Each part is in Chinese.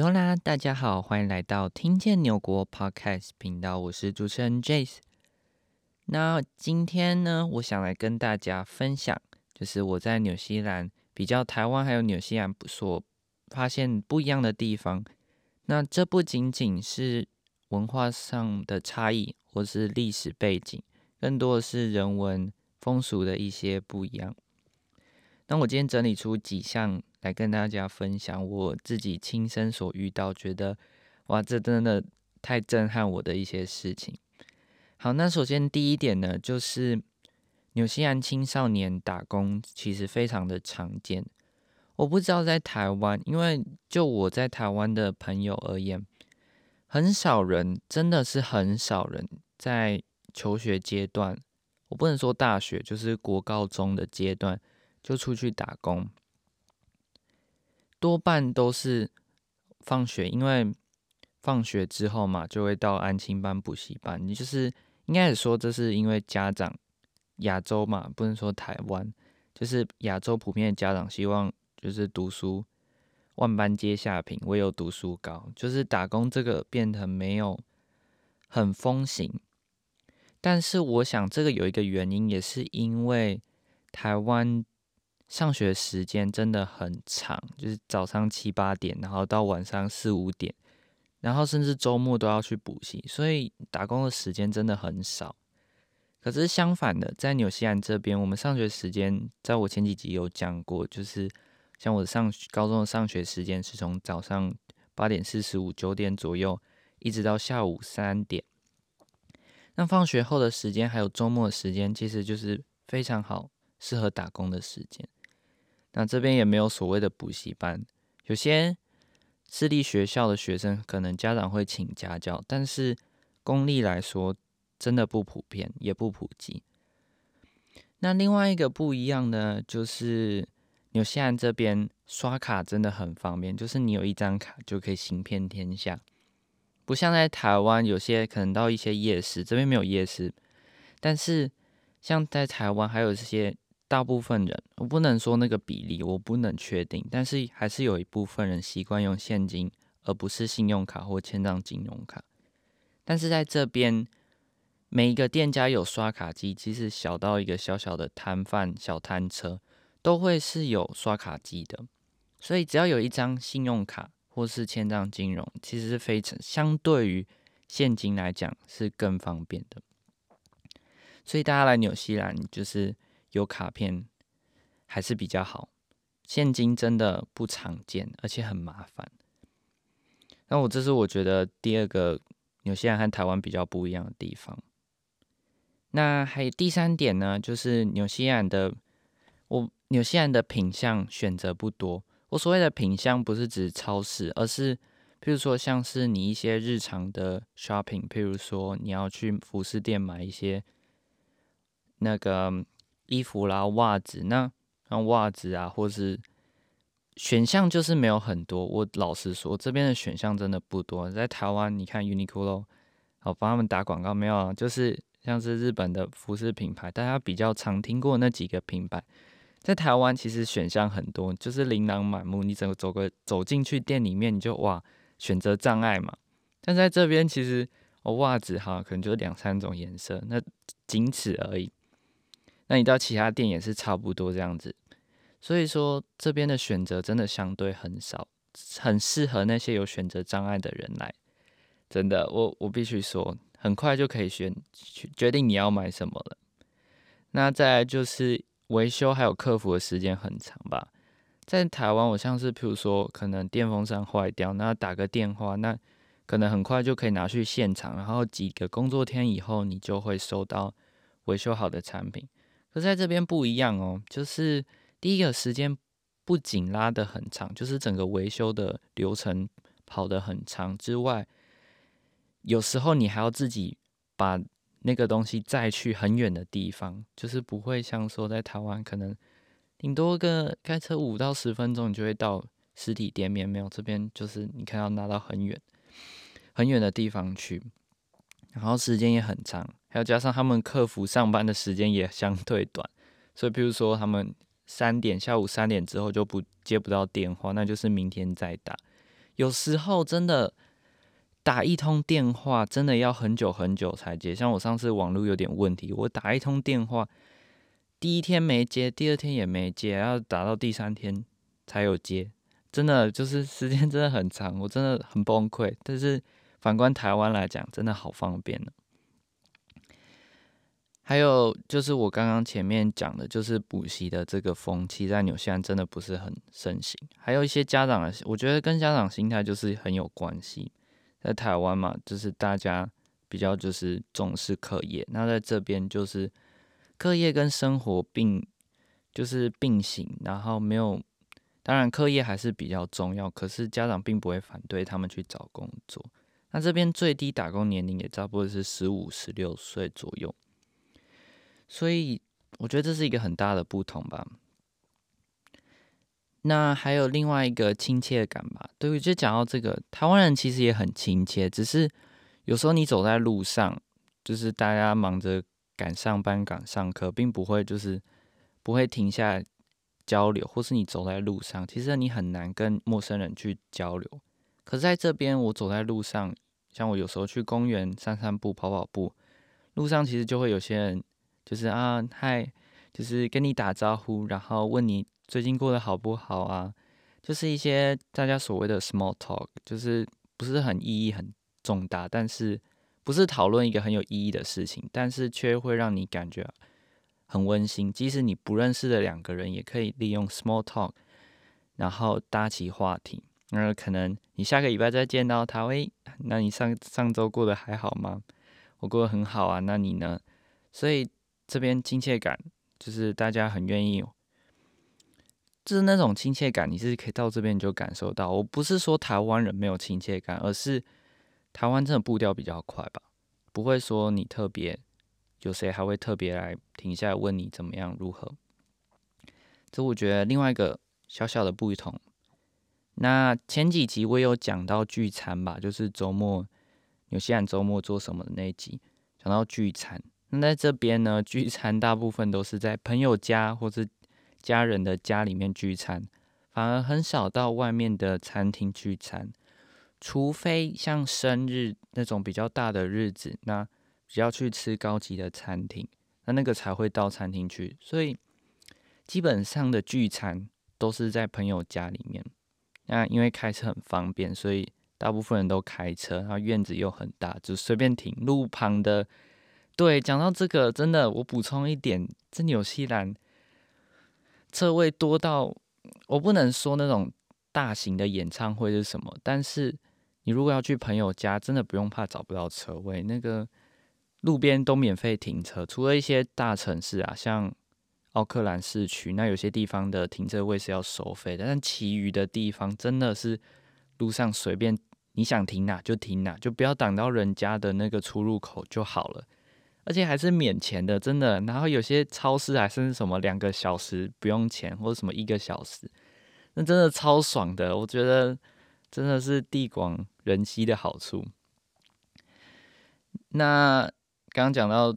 Q 啦，大家好，欢迎来到听见纽国 Podcast 频道，我是主持人 Jace。那今天呢，我想来跟大家分享，就是我在纽西兰比较台湾还有纽西兰所发现不一样的地方。那这不仅仅是文化上的差异，或是历史背景，更多的是人文风俗的一些不一样。那我今天整理出几项来跟大家分享，我自己亲身所遇到，觉得哇，这真的太震撼我的一些事情。好，那首先第一点呢，就是纽西兰青少年打工其实非常的常见。我不知道在台湾，因为就我在台湾的朋友而言，很少人，真的是很少人在求学阶段，我不能说大学，就是国高中的阶段。就出去打工，多半都是放学，因为放学之后嘛，就会到安亲班、补习班。你就是应该也说，这是因为家长亚洲嘛，不能说台湾，就是亚洲普遍的家长希望就是读书万般皆下品，唯有读书高，就是打工这个变得没有很风行。但是我想，这个有一个原因，也是因为台湾。上学时间真的很长，就是早上七八点，然后到晚上四五点，然后甚至周末都要去补习，所以打工的时间真的很少。可是相反的，在纽西兰这边，我们上学时间，在我前几集有讲过，就是像我上高中的上学时间是从早上八点四十五、九点左右，一直到下午三点。那放学后的时间还有周末的时间，其实就是非常好，适合打工的时间。那这边也没有所谓的补习班，有些私立学校的学生可能家长会请家教，但是公立来说真的不普遍，也不普及。那另外一个不一样呢就是纽西兰这边刷卡真的很方便，就是你有一张卡就可以行遍天下，不像在台湾有些可能到一些夜市，这边没有夜市，但是像在台湾还有这些。大部分人，我不能说那个比例，我不能确定，但是还是有一部分人习惯用现金，而不是信用卡或千账金融卡。但是在这边，每一个店家有刷卡机，即使小到一个小小的摊贩、小摊车，都会是有刷卡机的。所以只要有一张信用卡或是签帐金融，其实是非常相对于现金来讲是更方便的。所以大家来纽西兰就是。有卡片还是比较好，现金真的不常见，而且很麻烦。那我这是我觉得第二个纽西兰和台湾比较不一样的地方。那还有第三点呢，就是纽西兰的我纽西兰的品相选择不多。我所谓的品相不是指超市，而是譬如说像是你一些日常的 shopping，譬如说你要去服饰店买一些那个。衣服啦、袜子，那像袜子啊，或是选项就是没有很多。我老实说，这边的选项真的不多。在台湾，你看 Uniqlo，好帮他们打广告没有啊？就是像是日本的服饰品牌，大家比较常听过那几个品牌，在台湾其实选项很多，就是琳琅满目。你整个走个走进去店里面，你就哇，选择障碍嘛。但在这边其实哦，袜子哈，可能就两三种颜色，那仅此而已。那你到其他店也是差不多这样子，所以说这边的选择真的相对很少，很适合那些有选择障碍的人来。真的，我我必须说，很快就可以选决定你要买什么了。那再来就是维修还有客服的时间很长吧。在台湾，我像是譬如说可能电风扇坏掉，那打个电话，那可能很快就可以拿去现场，然后几个工作天以后，你就会收到维修好的产品。可在这边不一样哦，就是第一个时间不仅拉得很长，就是整个维修的流程跑得很长之外，有时候你还要自己把那个东西载去很远的地方，就是不会像说在台湾可能顶多个开车五到十分钟你就会到实体店面，没有这边就是你看要拿到很远很远的地方去。然后时间也很长，还有加上他们客服上班的时间也相对短，所以比如说他们三点下午三点之后就不接不到电话，那就是明天再打。有时候真的打一通电话，真的要很久很久才接。像我上次网络有点问题，我打一通电话，第一天没接，第二天也没接，要打到第三天才有接。真的就是 时间真的很长，我真的很崩溃。但是反观台湾来讲，真的好方便呢。还有就是我刚刚前面讲的，就是补习的这个风气在纽西兰真的不是很盛行。还有一些家长的，我觉得跟家长心态就是很有关系。在台湾嘛，就是大家比较就是重视课业，那在这边就是课业跟生活并就是并行，然后没有。当然，课业还是比较重要，可是家长并不会反对他们去找工作。那这边最低打工年龄也差不多是十五、十六岁左右，所以我觉得这是一个很大的不同吧。那还有另外一个亲切感吧。对，我就讲到这个，台湾人其实也很亲切，只是有时候你走在路上，就是大家忙着赶上班、赶上课，并不会就是不会停下。交流，或是你走在路上，其实你很难跟陌生人去交流。可是在这边，我走在路上，像我有时候去公园散散步、跑跑步，路上其实就会有些人，就是啊，嗨，就是跟你打招呼，然后问你最近过得好不好啊，就是一些大家所谓的 small talk，就是不是很意义很重大，但是不是讨论一个很有意义的事情，但是却会让你感觉。很温馨，即使你不认识的两个人，也可以利用 small talk，然后搭起话题。那可能你下个礼拜再见到他，喂，那你上上周过得还好吗？我过得很好啊，那你呢？所以这边亲切感就是大家很愿意，就是那种亲切感，你是可以到这边就感受到。我不是说台湾人没有亲切感，而是台湾真的步调比较快吧，不会说你特别。有谁还会特别来停下来问你怎么样如何？这我觉得另外一个小小的不同。那前几集我有讲到聚餐吧，就是周末，纽西兰周末做什么的那一集，讲到聚餐。那在这边呢，聚餐大部分都是在朋友家或是家人的家里面聚餐，反而很少到外面的餐厅聚餐，除非像生日那种比较大的日子，那。只要去吃高级的餐厅，那那个才会到餐厅去。所以基本上的聚餐都是在朋友家里面。那因为开车很方便，所以大部分人都开车，然后院子又很大，就随便停。路旁的，对，讲到这个，真的，我补充一点，这纽西兰车位多到我不能说那种大型的演唱会是什么，但是你如果要去朋友家，真的不用怕找不到车位，那个。路边都免费停车，除了一些大城市啊，像奥克兰市区，那有些地方的停车位是要收费的，但其余的地方真的是路上随便你想停哪就停哪，就不要挡到人家的那个出入口就好了，而且还是免钱的，真的。然后有些超市还是什么两个小时不用钱，或者什么一个小时，那真的超爽的，我觉得真的是地广人稀的好处。那。刚刚讲到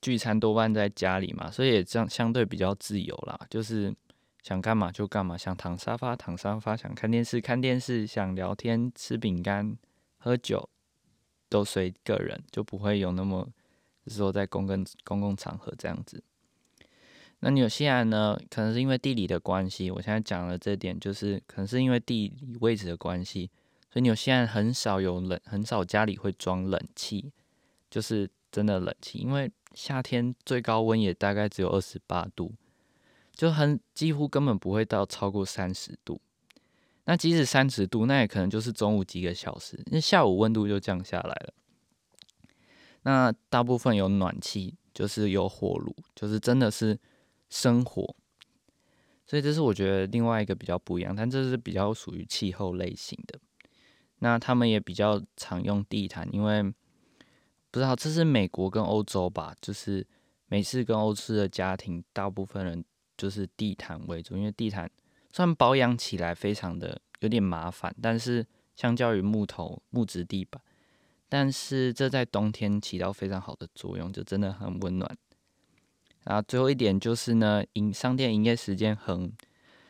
聚餐多半在家里嘛，所以也这样相对比较自由啦，就是想干嘛就干嘛，想躺沙发躺沙发，想看电视看电视，想聊天吃饼干喝酒，都随个人，就不会有那么是说在公共公共场合这样子。那纽西兰呢，可能是因为地理的关系，我现在讲的这点就是可能是因为地理位置的关系，所以纽西兰很少有冷，很少家里会装冷气，就是。真的冷气，因为夏天最高温也大概只有二十八度，就很几乎根本不会到超过三十度。那即使三十度，那也可能就是中午几个小时，那下午温度就降下来了。那大部分有暖气，就是有火炉，就是真的是生火。所以这是我觉得另外一个比较不一样，但这是比较属于气候类型的。那他们也比较常用地毯，因为。不知道这是美国跟欧洲吧？就是美式跟欧式的家庭，大部分人就是地毯为主，因为地毯虽然保养起来非常的有点麻烦，但是相较于木头木质地板，但是这在冬天起到非常好的作用，就真的很温暖。然后最后一点就是呢，营商店营业时间很，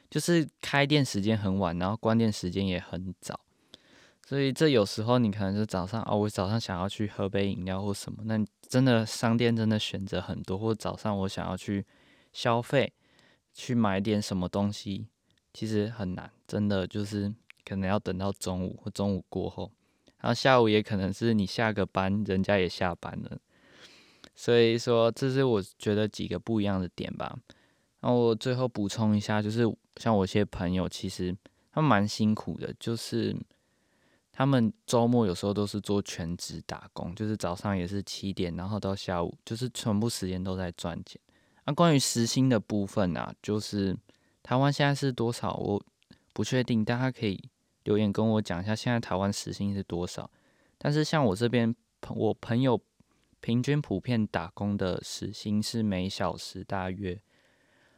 就是开店时间很晚，然后关店时间也很早，所以这有时候你可能是早上哦，我早上想要去喝杯饮料或什么，那真的商店真的选择很多，或早上我想要去消费，去买点什么东西，其实很难，真的就是可能要等到中午或中午过后，然后下午也可能是你下个班，人家也下班了，所以说这是我觉得几个不一样的点吧。然后我最后补充一下，就是像我一些朋友，其实他们蛮辛苦的，就是。他们周末有时候都是做全职打工，就是早上也是七点，然后到下午，就是全部时间都在赚钱。那、关于时薪的部分啊，就是台湾现在是多少？我不确定，大家可以留言跟我讲一下，现在台湾时薪是多少？但是像我这边朋，我朋友平均普遍打工的时薪是每小时大约。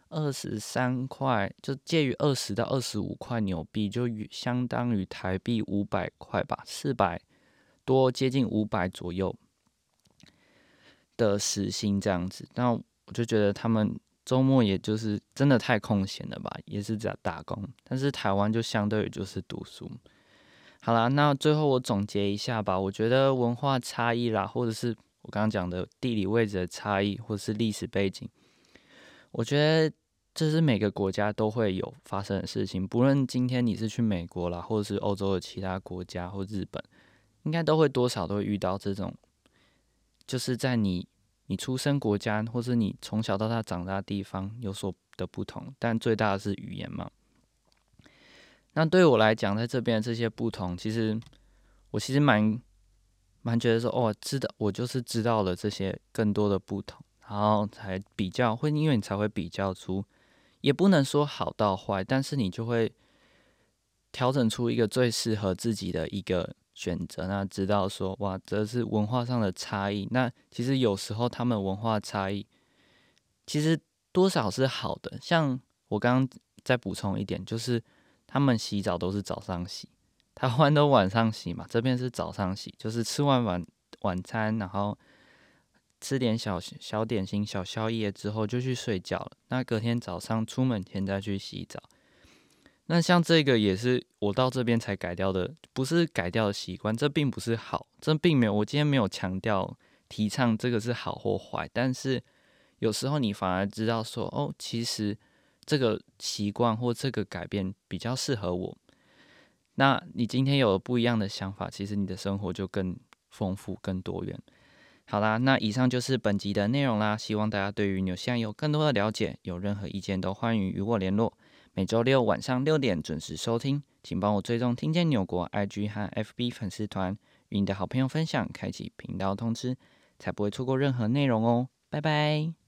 二十三块，就介于二十到二十五块纽币，就相当于台币五百块吧，四百多，接近五百左右的时薪这样子。那我就觉得他们周末也就是真的太空闲了吧，也是在打工。但是台湾就相对于就是读书。好啦，那最后我总结一下吧，我觉得文化差异啦，或者是我刚刚讲的地理位置的差异，或者是历史背景，我觉得。这是每个国家都会有发生的事情，不论今天你是去美国啦，或者是欧洲的其他国家或日本，应该都会多少都会遇到这种，就是在你你出生国家或是你从小到大长大的地方有所的不同，但最大的是语言嘛。那对我来讲，在这边的这些不同，其实我其实蛮蛮觉得说，哦，知道我就是知道了这些更多的不同，然后才比较会，因为你才会比较出。也不能说好到坏，但是你就会调整出一个最适合自己的一个选择。那知道说，哇，这是文化上的差异。那其实有时候他们文化差异，其实多少是好的。像我刚刚再补充一点，就是他们洗澡都是早上洗，台湾都晚上洗嘛，这边是早上洗，就是吃完晚晚餐，然后。吃点小小点心、小宵夜之后就去睡觉了。那隔天早上出门前再去洗澡。那像这个也是我到这边才改掉的，不是改掉的习惯。这并不是好，这并没有。我今天没有强调提倡这个是好或坏，但是有时候你反而知道说，哦，其实这个习惯或这个改变比较适合我。那你今天有了不一样的想法，其实你的生活就更丰富、更多元。好啦，那以上就是本集的内容啦。希望大家对于纽西兰有更多的了解，有任何意见都欢迎与我联络。每周六晚上六点准时收听，请帮我追踪听见纽国 IG 和 FB 粉丝团，与你的好朋友分享，开启频道通知，才不会错过任何内容哦。拜拜。